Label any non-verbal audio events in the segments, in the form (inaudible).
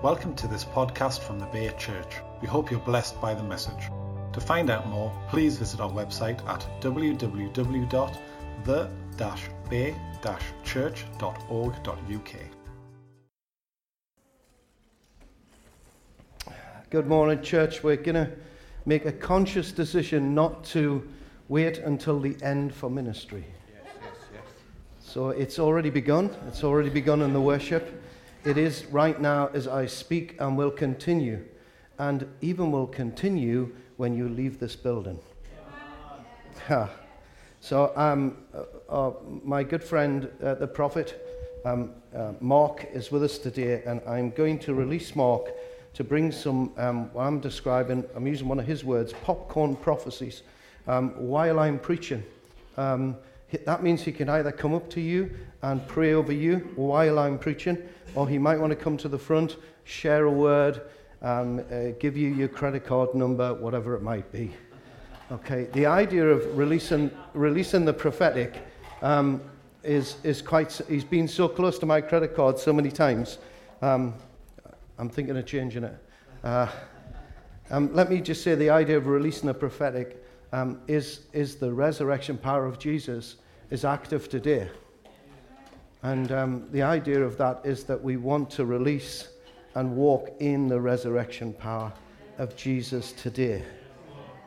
Welcome to this podcast from the Bay Church. We hope you're blessed by the message. To find out more, please visit our website at www.the-bay-church.org.uk. Good morning, church. We're going to make a conscious decision not to wait until the end for ministry. Yes, yes, yes. So it's already begun. It's already begun in the worship. It is right now as I speak and will continue, and even will continue when you leave this building. Ha. So, um, uh, uh, my good friend, uh, the prophet um, uh, Mark, is with us today, and I'm going to release Mark to bring some, um, what I'm describing, I'm using one of his words, popcorn prophecies, um, while I'm preaching. Um, that means he can either come up to you and pray over you while I'm preaching, or he might want to come to the front, share a word, um, uh, give you your credit card number, whatever it might be. Okay, the idea of releasing, releasing the prophetic um, is, is quite, he's been so close to my credit card so many times. Um, I'm thinking of changing it. Uh, um, let me just say the idea of releasing the prophetic um, is, is the resurrection power of Jesus is active today. And um, the idea of that is that we want to release and walk in the resurrection power of Jesus today.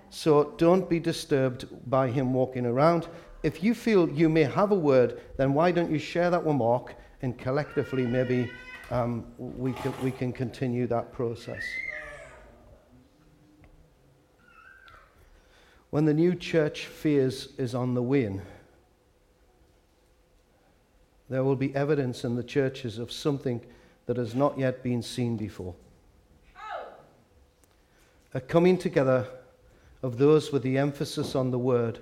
So don't be disturbed by him walking around. If you feel you may have a word, then why don't you share that with Mark and collectively maybe um, we, can, we can continue that process. When the new church phase is on the wane, there will be evidence in the churches of something that has not yet been seen before. A coming together of those with the emphasis on the word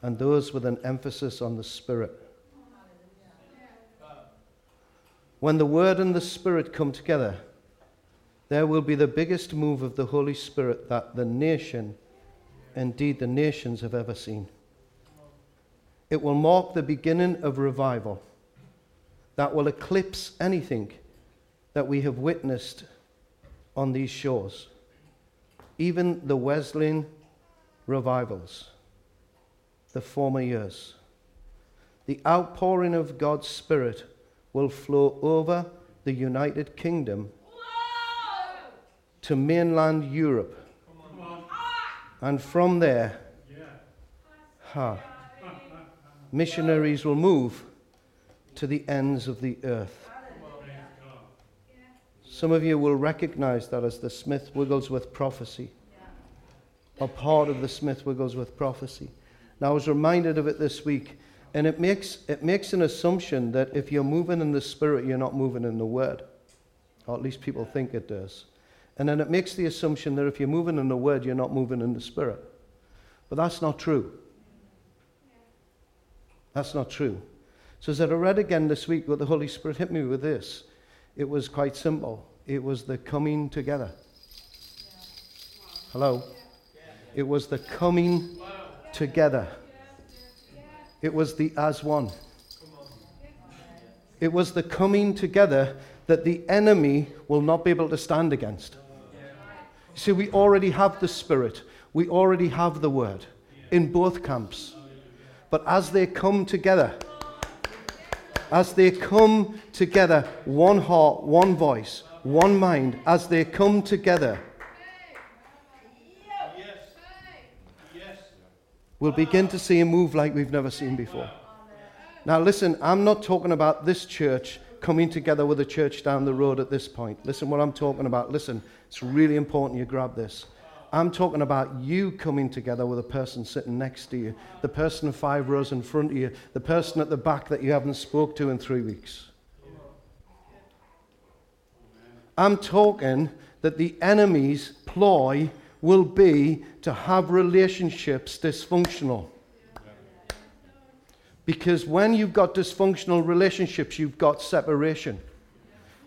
and those with an emphasis on the spirit. When the word and the spirit come together, there will be the biggest move of the Holy Spirit that the nation indeed the nations have ever seen. It will mark the beginning of revival that will eclipse anything that we have witnessed on these shores, even the Wesleyan revivals, the former years. The outpouring of God's Spirit will flow over the United Kingdom to mainland Europe and from there, ha, missionaries will move to the ends of the earth. Some of you will recognize that as the Smith Wigglesworth prophecy, a part of the Smith Wigglesworth prophecy. Now, I was reminded of it this week, and it makes, it makes an assumption that if you're moving in the Spirit, you're not moving in the Word. Or at least people think it does. And then it makes the assumption that if you're moving in the Word, you're not moving in the Spirit. But that's not true. That's not true. So as I read again this week, what the Holy Spirit hit me with this, it was quite simple. It was the coming together. Hello? It was the coming together. It was the as one. It was the coming together that the enemy will not be able to stand against. See, we already have the Spirit, we already have the Word in both camps. But as they come together, as they come together, one heart, one voice, one mind, as they come together, we'll begin to see a move like we've never seen before. Now, listen, I'm not talking about this church coming together with a church down the road at this point. Listen, what I'm talking about, listen, it's really important you grab this. I'm talking about you coming together with a person sitting next to you, the person five rows in front of you, the person at the back that you haven't spoke to in three weeks. I'm talking that the enemy's ploy will be to have relationships dysfunctional. Because when you've got dysfunctional relationships, you've got separation.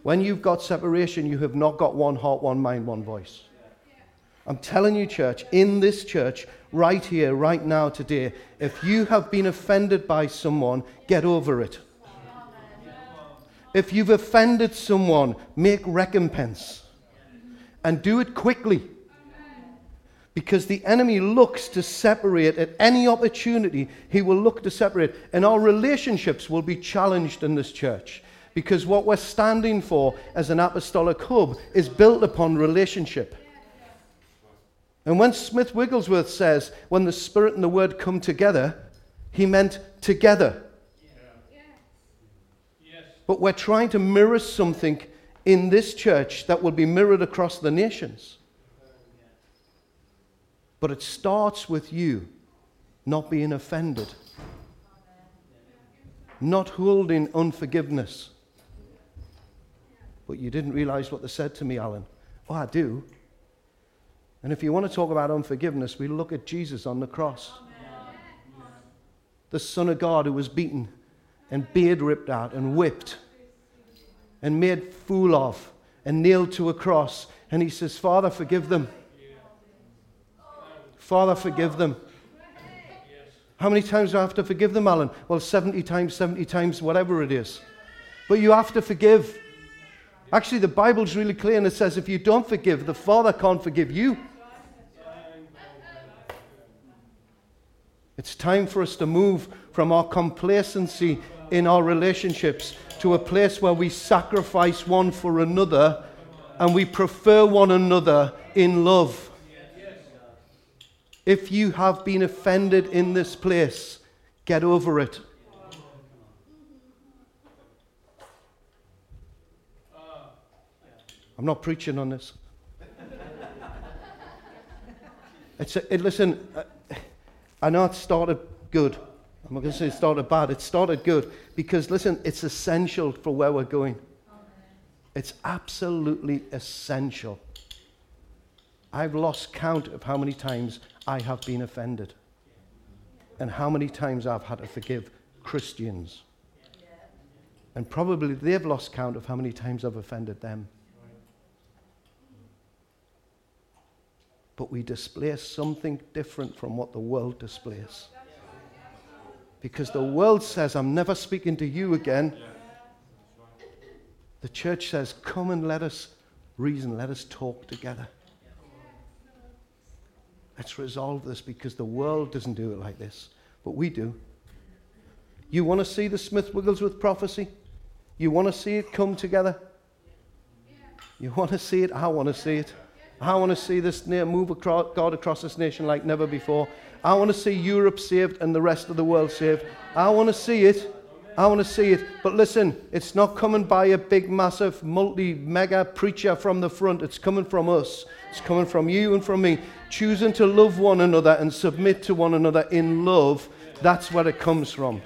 When you've got separation, you have not got one heart, one mind, one voice. I'm telling you, church, in this church, right here, right now, today, if you have been offended by someone, get over it. If you've offended someone, make recompense. And do it quickly. Because the enemy looks to separate at any opportunity, he will look to separate. And our relationships will be challenged in this church. Because what we're standing for as an apostolic hub is built upon relationship. And when Smith Wigglesworth says, when the Spirit and the Word come together, he meant together. But we're trying to mirror something in this church that will be mirrored across the nations. But it starts with you not being offended, not holding unforgiveness. But you didn't realize what they said to me, Alan. Oh, I do. And if you want to talk about unforgiveness, we look at Jesus on the cross. The Son of God who was beaten and beard ripped out and whipped and made fool of and nailed to a cross. And he says, Father, forgive them. Father, forgive them. How many times do I have to forgive them, Alan? Well, 70 times, 70 times, whatever it is. But you have to forgive. Actually, the Bible's really clear and it says if you don't forgive, the Father can't forgive you. It's time for us to move from our complacency in our relationships to a place where we sacrifice one for another and we prefer one another in love. If you have been offended in this place, get over it. I'm not preaching on this. It's a, it, listen, uh, I know it started good. I'm not going to say it started bad. It started good because, listen, it's essential for where we're going. It's absolutely essential. I've lost count of how many times I have been offended and how many times I've had to forgive Christians. And probably they've lost count of how many times I've offended them. But we display something different from what the world displays. Because the world says, I'm never speaking to you again. The church says, Come and let us reason, let us talk together. Let's resolve this because the world doesn't do it like this, but we do. You want to see the Smith Wigglesworth prophecy? You want to see it come together? You want to see it? I want to see it. I want to see this move across, God across this nation like never before. I want to see Europe saved and the rest of the world saved. I want to see it. I want to see it. But listen, it's not coming by a big, massive, multi mega preacher from the front. It's coming from us. It's coming from you and from me. Choosing to love one another and submit to one another in love. That's where it comes from.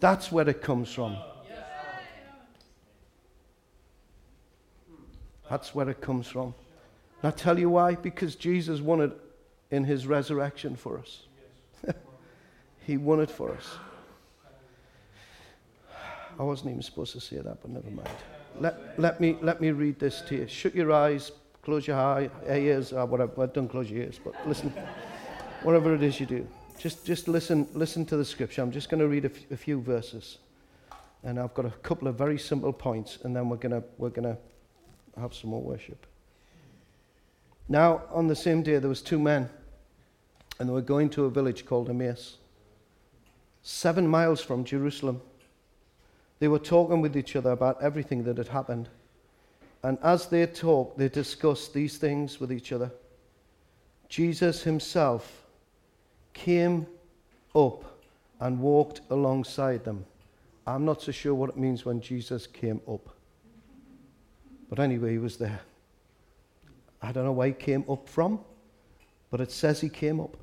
That's where it comes from. That's where it comes from. And I tell you why? Because Jesus won it in his resurrection for us. (laughs) he won it for us. I wasn't even supposed to say that, but never mind. Let, let, me, let me read this to you. Shut your eyes, close your eye, ears, or whatever. Well, don't close your ears, but listen. whatever it is you do, just, just listen, listen to the scripture. I'm just going to read a, f- a few verses. And I've got a couple of very simple points, and then we're going we're to have some more worship. Now, on the same day, there was two men, and they were going to a village called Emmaus, seven miles from Jerusalem. They were talking with each other about everything that had happened. And as they talked, they discussed these things with each other. Jesus himself came up and walked alongside them. I'm not so sure what it means when Jesus came up. But anyway, he was there. I don't know where he came up from, but it says he came up.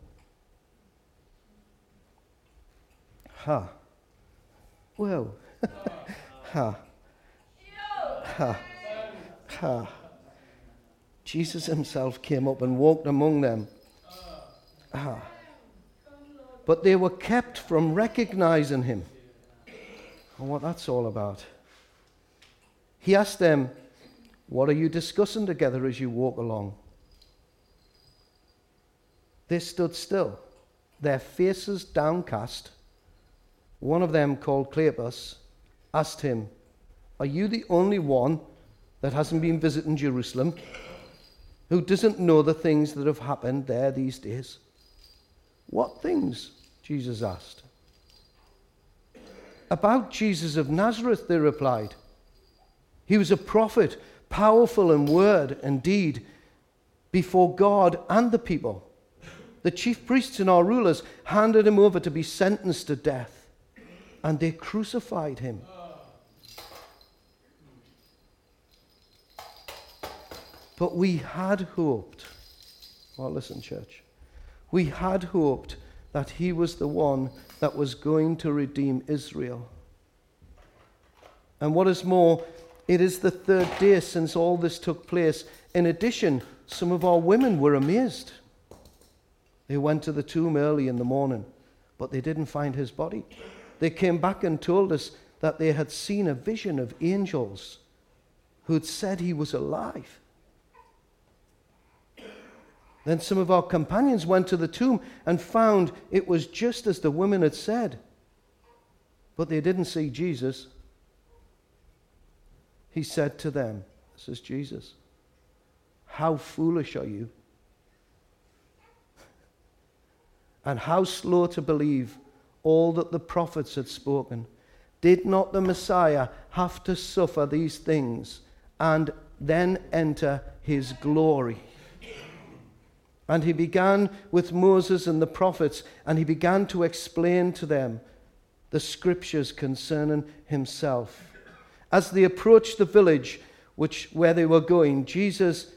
Ha. Well. Ha. Ha. Ha. Jesus himself came up and walked among them. Ah. But they were kept from recognizing him. And what that's all about. He asked them, what are you discussing together as you walk along? They stood still, their faces downcast. One of them, called Cleopas, asked him, Are you the only one that hasn't been visiting Jerusalem who doesn't know the things that have happened there these days? What things? Jesus asked. About Jesus of Nazareth, they replied. He was a prophet, powerful in word and deed before God and the people. The chief priests and our rulers handed him over to be sentenced to death, and they crucified him. But we had hoped. Well, listen, church. We had hoped that he was the one that was going to redeem Israel. And what is more, it is the third day since all this took place. In addition, some of our women were amazed. They went to the tomb early in the morning, but they didn't find his body. They came back and told us that they had seen a vision of angels who had said he was alive. Then some of our companions went to the tomb and found it was just as the women had said. But they didn't see Jesus. He said to them, This is Jesus, how foolish are you? and how slow to believe all that the prophets had spoken. Did not the Messiah have to suffer these things and then enter his glory? And he began with Moses and the prophets, and he began to explain to them the scriptures concerning himself. As they approached the village which, where they were going, Jesus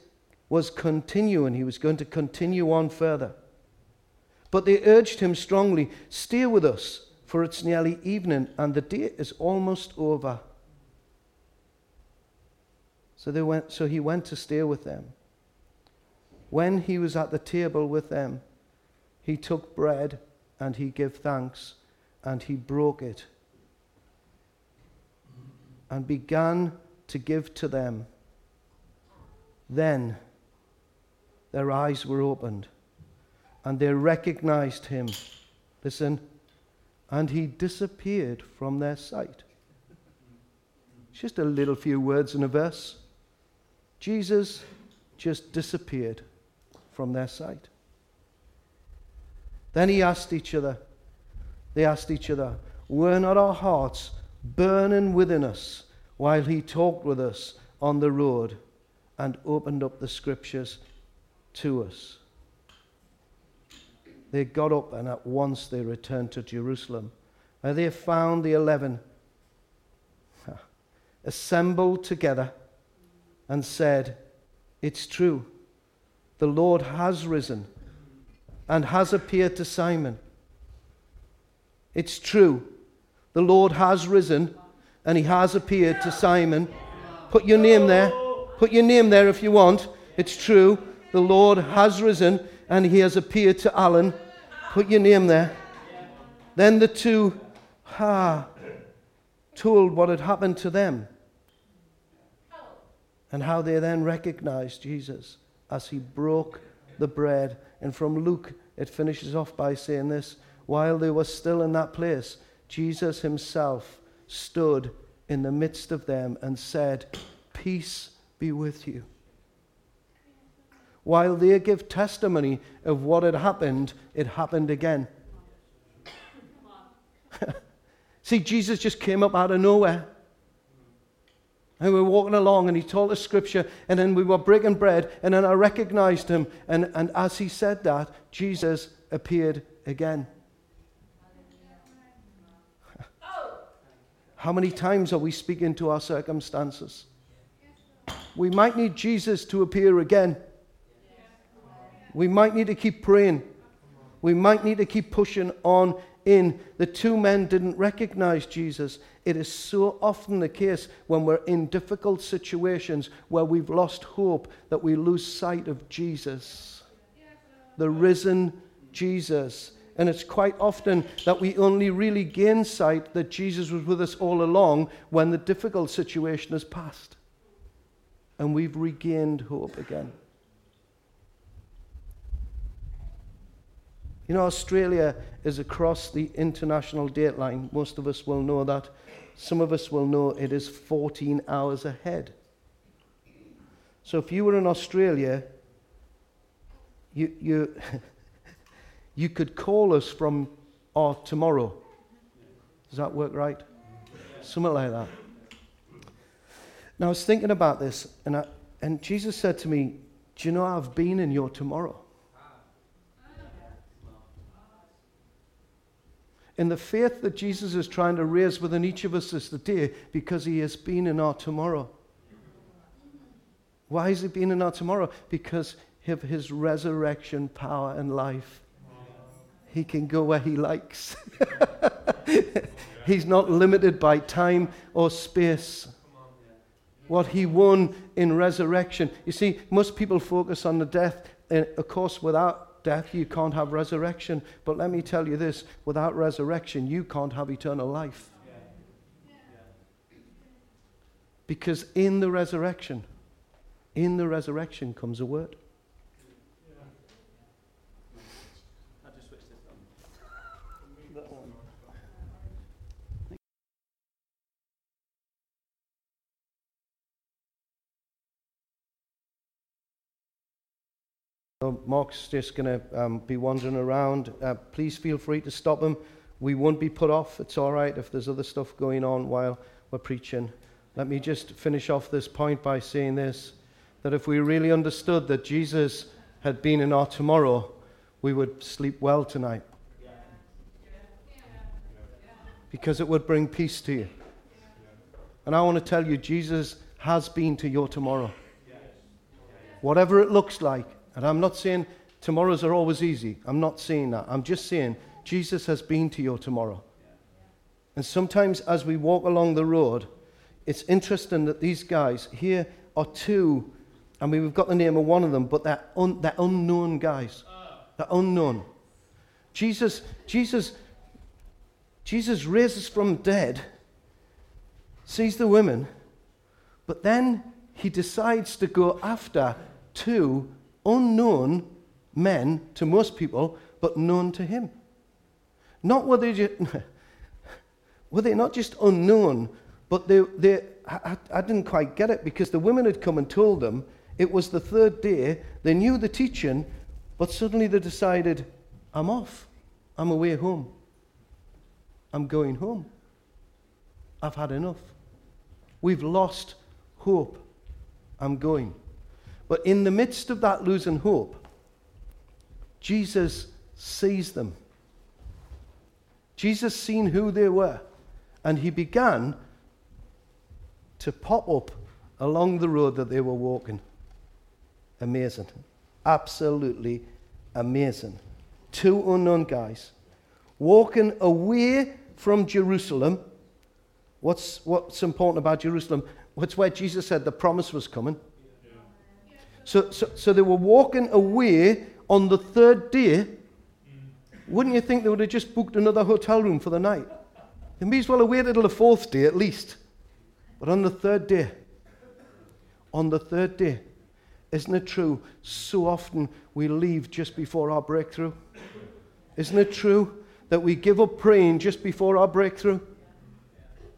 was continuing. He was going to continue on further. But they urged him strongly, Stay with us, for it's nearly evening and the day is almost over. So, they went, so he went to stay with them. When he was at the table with them, he took bread and he gave thanks and he broke it and began to give to them. Then their eyes were opened and they recognized him. Listen, and he disappeared from their sight. Just a little few words in a verse. Jesus just disappeared from their sight. Then he asked each other, they asked each other, were not our hearts burning within us while he talked with us on the road and opened up the scriptures to us? they got up and at once they returned to Jerusalem. And they found the eleven (laughs) assembled together and said, It's true, the Lord has risen and has appeared to Simon. It's true, the Lord has risen and he has appeared to Simon. Put your name there. Put your name there if you want. It's true, the Lord has risen and he has appeared to Alan. Put your name there. Then the two ha, told what had happened to them and how they then recognized Jesus as he broke the bread. And from Luke, it finishes off by saying this while they were still in that place, Jesus himself stood in the midst of them and said, Peace be with you while they give testimony of what had happened, it happened again. (laughs) See, Jesus just came up out of nowhere. And we were walking along and he told us scripture, and then we were breaking bread, and then I recognized him. And, and as he said that, Jesus appeared again. (laughs) How many times are we speaking to our circumstances? We might need Jesus to appear again. We might need to keep praying. We might need to keep pushing on in. The two men didn't recognize Jesus. It is so often the case when we're in difficult situations where we've lost hope that we lose sight of Jesus, the risen Jesus. And it's quite often that we only really gain sight that Jesus was with us all along when the difficult situation has passed and we've regained hope again. You know, Australia is across the international date line. Most of us will know that. some of us will know it is 14 hours ahead. So if you were in Australia, you, you, (laughs) you could call us from our tomorrow. Does that work right? Something like that. Now, I was thinking about this, and, I, and Jesus said to me, Do you know I've been in your tomorrow? In the faith that Jesus is trying to raise within each of us is today because he has been in our tomorrow. Why has he been in our tomorrow? Because of his resurrection power and life. He can go where he likes. (laughs) He's not limited by time or space. What he won in resurrection. You see, most people focus on the death. And of course, without death, you can't have resurrection. But let me tell you this without resurrection, you can't have eternal life. Because in the resurrection, in the resurrection comes a word. Mark's just going to um, be wandering around. Uh, please feel free to stop him. We won't be put off. It's all right if there's other stuff going on while we're preaching. Let me just finish off this point by saying this that if we really understood that Jesus had been in our tomorrow, we would sleep well tonight. Because it would bring peace to you. And I want to tell you, Jesus has been to your tomorrow. Whatever it looks like, and I'm not saying tomorrows are always easy. I'm not saying that. I'm just saying Jesus has been to your tomorrow. And sometimes as we walk along the road, it's interesting that these guys here are two. I mean, we've got the name of one of them, but they're, un, they're unknown guys. They're unknown. Jesus, Jesus, Jesus raises from dead, sees the women, but then he decides to go after two unknown men to most people, but known to him. Not were they, just, (laughs) were they not just unknown, but they, they I, I didn't quite get it because the women had come and told them it was the third day. They knew the teaching, but suddenly they decided, I'm off. I'm away home. I'm going home. I've had enough. We've lost hope. I'm going. But in the midst of that losing hope, Jesus sees them. Jesus seen who they were, and he began to pop up along the road that they were walking. Amazing. Absolutely amazing. Two unknown guys walking away from Jerusalem. What's, what's important about Jerusalem? What's where Jesus said the promise was coming. So, so, so they were walking away on the third day. Wouldn't you think they would have just booked another hotel room for the night? They may as well have waited till the fourth day at least. But on the third day, on the third day, isn't it true? So often we leave just before our breakthrough. Isn't it true that we give up praying just before our breakthrough?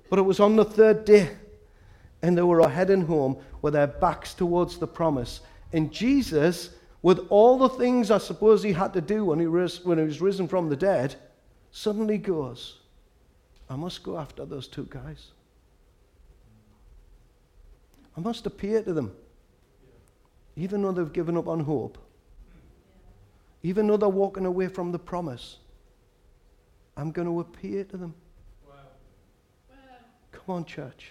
But it was on the third day, and they were heading home with their backs towards the promise and Jesus, with all the things I suppose he had to do when he, was, when he was risen from the dead, suddenly goes, I must go after those two guys. I must appear to them. Even though they've given up on hope, even though they're walking away from the promise, I'm going to appear to them. Wow. Wow. Come on, church.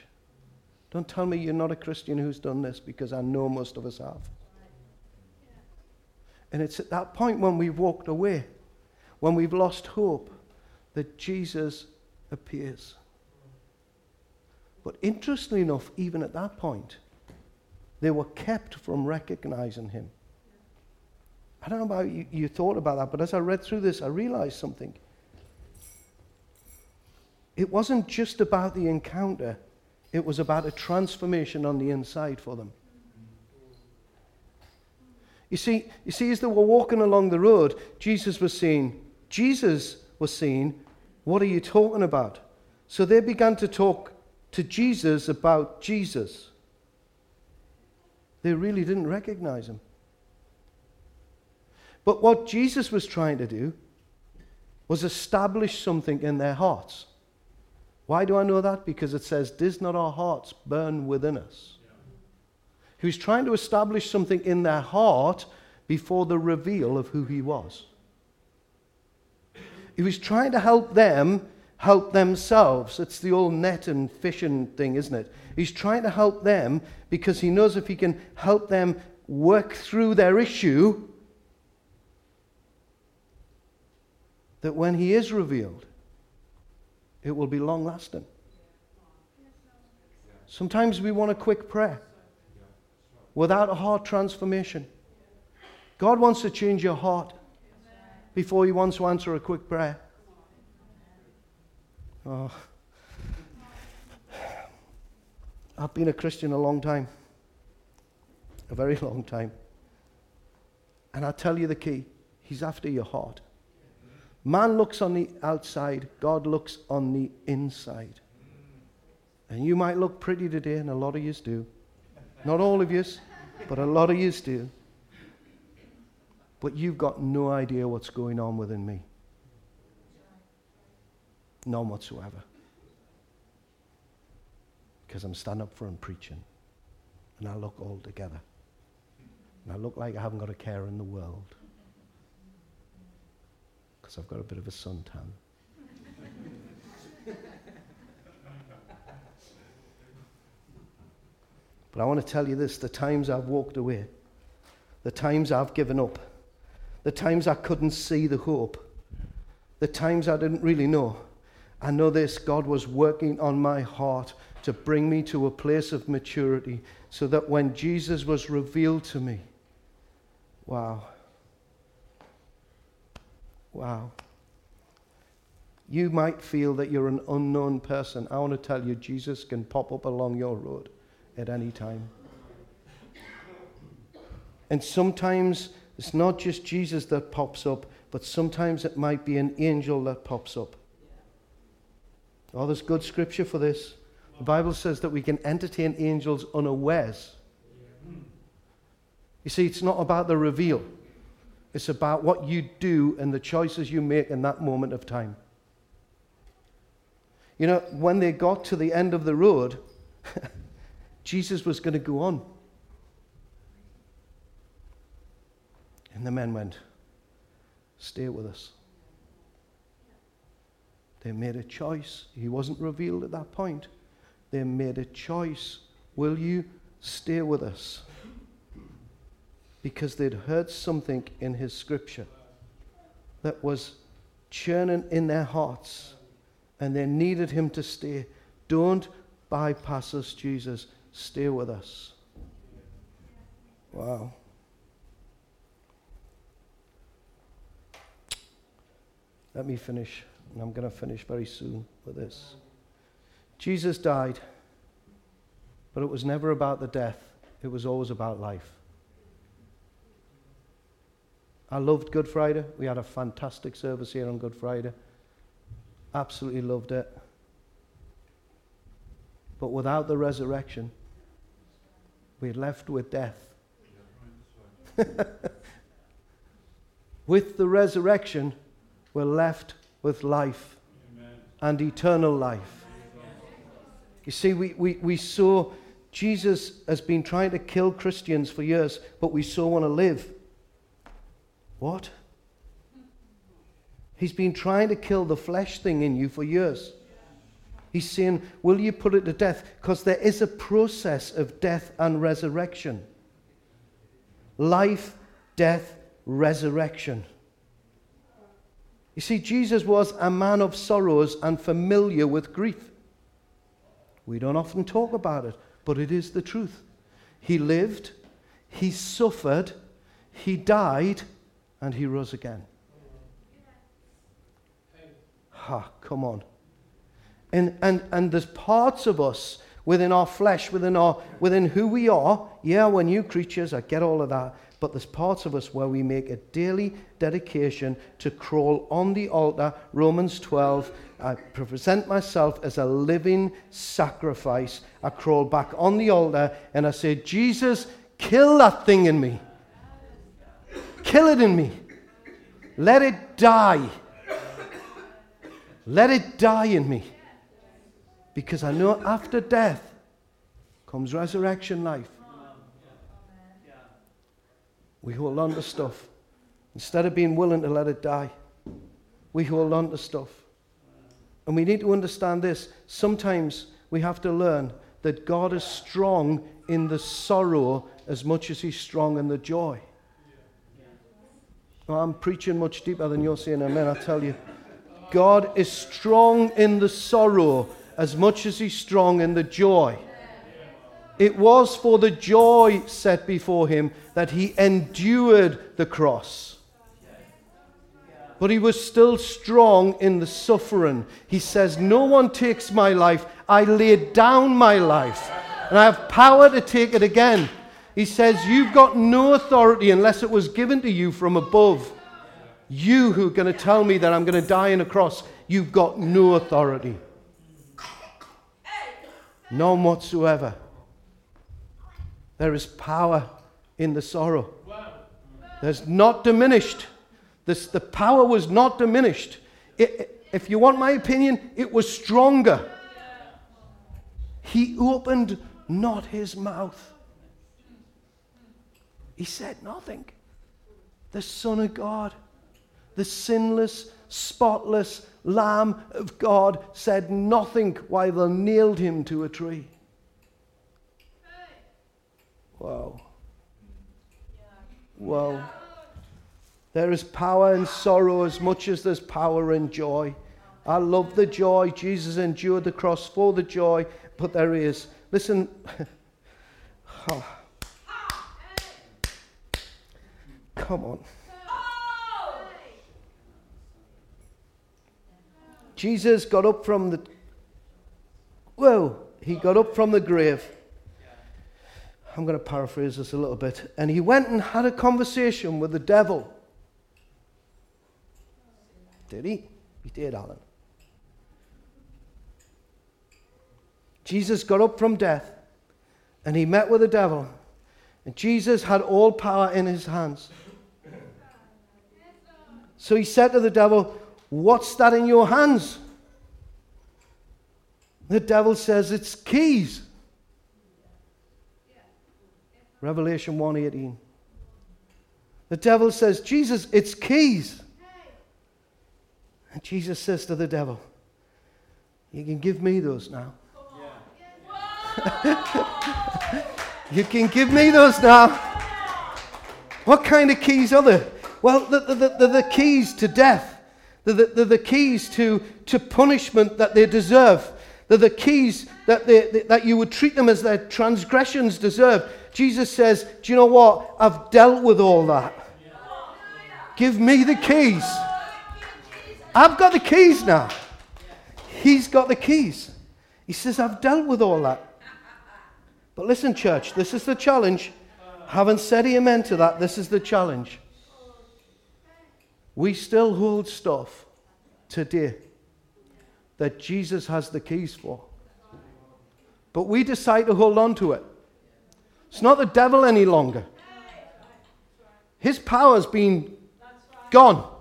Don't tell me you're not a Christian who's done this because I know most of us have. And it's at that point when we've walked away, when we've lost hope, that Jesus appears. But interestingly enough, even at that point, they were kept from recognizing him. I don't know about you, you thought about that, but as I read through this, I realized something. It wasn't just about the encounter, it was about a transformation on the inside for them. You see, you see, as they were walking along the road, Jesus was saying, Jesus was saying, What are you talking about? So they began to talk to Jesus about Jesus. They really didn't recognize him. But what Jesus was trying to do was establish something in their hearts. Why do I know that? Because it says, Does not our hearts burn within us? He was trying to establish something in their heart before the reveal of who he was. He was trying to help them help themselves. It's the old net and fishing thing, isn't it? He's trying to help them because he knows if he can help them work through their issue, that when he is revealed, it will be long lasting. Sometimes we want a quick prayer without a heart transformation. God wants to change your heart before he wants to answer a quick prayer. Oh. I've been a Christian a long time, a very (laughs) long time. And i tell you the key He's after your heart. Man looks on the outside, God looks on the inside. And you might look pretty today, and a lot of yous do. Not all of yous, but a lot of yous do. But you've got no idea what's going on within me. None whatsoever. Because I'm standing up for and preaching. And I look all together. And I look like I haven't got a care in the world. Because I've got a bit of a suntan. But I want to tell you this the times I've walked away, the times I've given up, the times I couldn't see the hope, the times I didn't really know. I know this God was working on my heart to bring me to a place of maturity so that when Jesus was revealed to me, wow. Wow. You might feel that you're an unknown person. I want to tell you, Jesus can pop up along your road at any time. And sometimes it's not just Jesus that pops up, but sometimes it might be an angel that pops up. Oh, there's good scripture for this. The Bible says that we can entertain angels unawares. You see, it's not about the reveal, it's about what you do and the choices you make in that moment of time. You know, when they got to the end of the road, (laughs) Jesus was going to go on. And the men went, Stay with us. They made a choice. He wasn't revealed at that point. They made a choice. Will you stay with us? Because they'd heard something in his scripture that was churning in their hearts and they needed him to stay. Don't bypass us, Jesus. Stay with us. Wow. Let me finish and I'm going to finish very soon with this. Jesus died, but it was never about the death, it was always about life. I loved Good Friday. We had a fantastic service here on Good Friday. Absolutely loved it. But without the resurrection, we're left with death. (laughs) with the resurrection, we're left with life Amen. and eternal life. You see, we, we, we saw Jesus has been trying to kill Christians for years, but we so want to live. What? He's been trying to kill the flesh thing in you for years. He's saying, Will you put it to death? Because there is a process of death and resurrection. Life, death, resurrection. You see, Jesus was a man of sorrows and familiar with grief. We don't often talk about it, but it is the truth. He lived, he suffered, he died, and he rose again. Ha, come on. And, and, and there's parts of us within our flesh, within, our, within who we are. Yeah, we're new creatures, I get all of that. but there's parts of us where we make a daily dedication to crawl on the altar. Romans 12. I present myself as a living sacrifice. I crawl back on the altar and I say, Jesus, kill that thing in me. Kill it in me. Let it die. Let it die in me. Because I know after death comes resurrection life. We hold on to stuff. Instead of being willing to let it die, we hold on to stuff. And we need to understand this. Sometimes we have to learn that God is strong in the sorrow as much as He's strong in the joy. I'm preaching much deeper than you're saying amen, I tell you. God is strong in the sorrow as much as He's strong in the joy. It was for the joy set before him that he endured the cross. But he was still strong in the suffering. He says, No one takes my life. I laid down my life, and I have power to take it again. He says, You've got no authority unless it was given to you from above. You who are going to tell me that I'm going to die on a cross, you've got no authority. None whatsoever. There is power in the sorrow. There's not diminished. This, the power was not diminished. It, if you want my opinion, it was stronger. He opened not his mouth. He said nothing. The Son of God, the sinless, spotless Lamb of God, said nothing while they nailed him to a tree. Wow. Wow. There is power in sorrow as much as there's power in joy. I love the joy. Jesus endured the cross for the joy, but there is. Listen. (laughs) oh. Come on. Jesus got up from the. Whoa! He got up from the grave. I'm going to paraphrase this a little bit. And he went and had a conversation with the devil. Did he? He did, Alan. Jesus got up from death and he met with the devil. And Jesus had all power in his hands. So he said to the devil, What's that in your hands? The devil says, It's keys. Revelation 1:18. The devil says, "Jesus, it's keys." And Jesus says to the devil, "You can give me those now." (laughs) you can give me those now. What kind of keys are there? Well, they're the, the, the keys to death. They're the, the keys to, to punishment that they deserve. They're the keys that, they, that you would treat them as their transgressions deserve. Jesus says, Do you know what? I've dealt with all that. Give me the keys. I've got the keys now. He's got the keys. He says, I've dealt with all that. But listen, church, this is the challenge. Haven't said amen to that. This is the challenge. We still hold stuff today that Jesus has the keys for. But we decide to hold on to it. It's not the devil any longer. His power's been gone.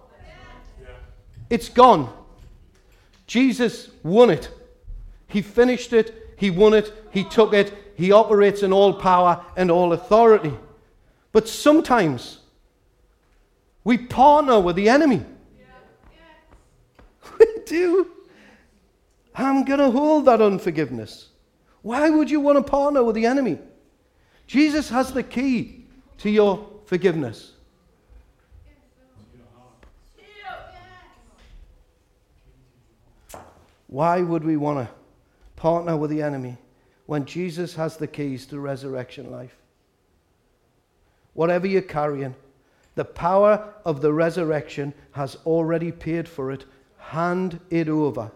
It's gone. Jesus won it. He finished it. He won it. He took it. He operates in all power and all authority. But sometimes we partner with the enemy. We do. I'm going to hold that unforgiveness. Why would you want to partner with the enemy? Jesus has the key to your forgiveness. Why would we want to partner with the enemy when Jesus has the keys to resurrection life? Whatever you're carrying, the power of the resurrection has already paid for it. Hand it over.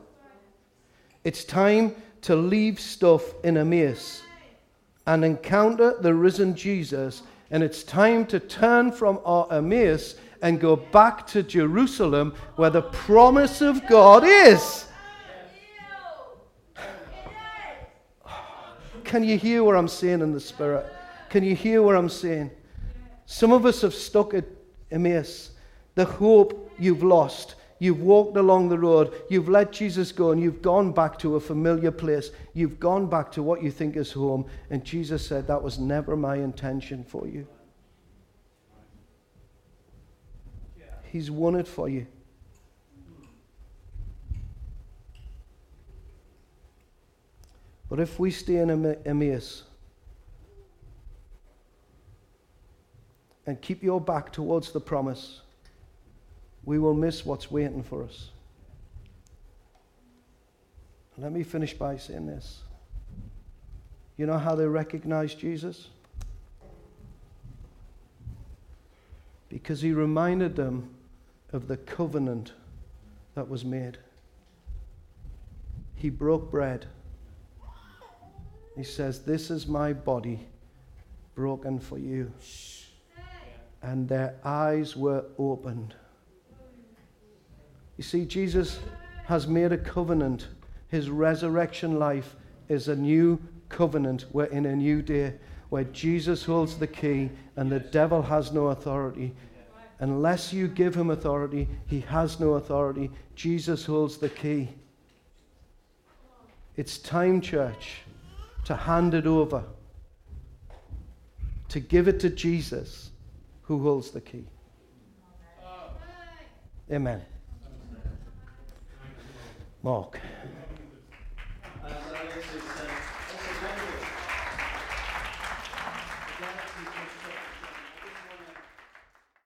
It's time to leave stuff in Emmaus and encounter the risen Jesus And it's time to turn from our Emmaus and go back to Jerusalem where the promise of God is. Can you hear what I'm saying in the Spirit? Can you hear what I'm saying? Some of us have stuck at Emmaus. The hope you've lost. You've walked along the road. You've let Jesus go and you've gone back to a familiar place. You've gone back to what you think is home. And Jesus said, That was never my intention for you. He's won it for you. But if we stay in Emmaus and keep your back towards the promise, we will miss what's waiting for us. Let me finish by saying this. You know how they recognized Jesus? Because he reminded them of the covenant that was made. He broke bread. He says, This is my body broken for you. And their eyes were opened. You see, Jesus has made a covenant. His resurrection life is a new covenant. We're in a new day where Jesus holds the key and the devil has no authority. Unless you give him authority, he has no authority. Jesus holds the key. It's time, church, to hand it over, to give it to Jesus who holds the key. Amen. Mark.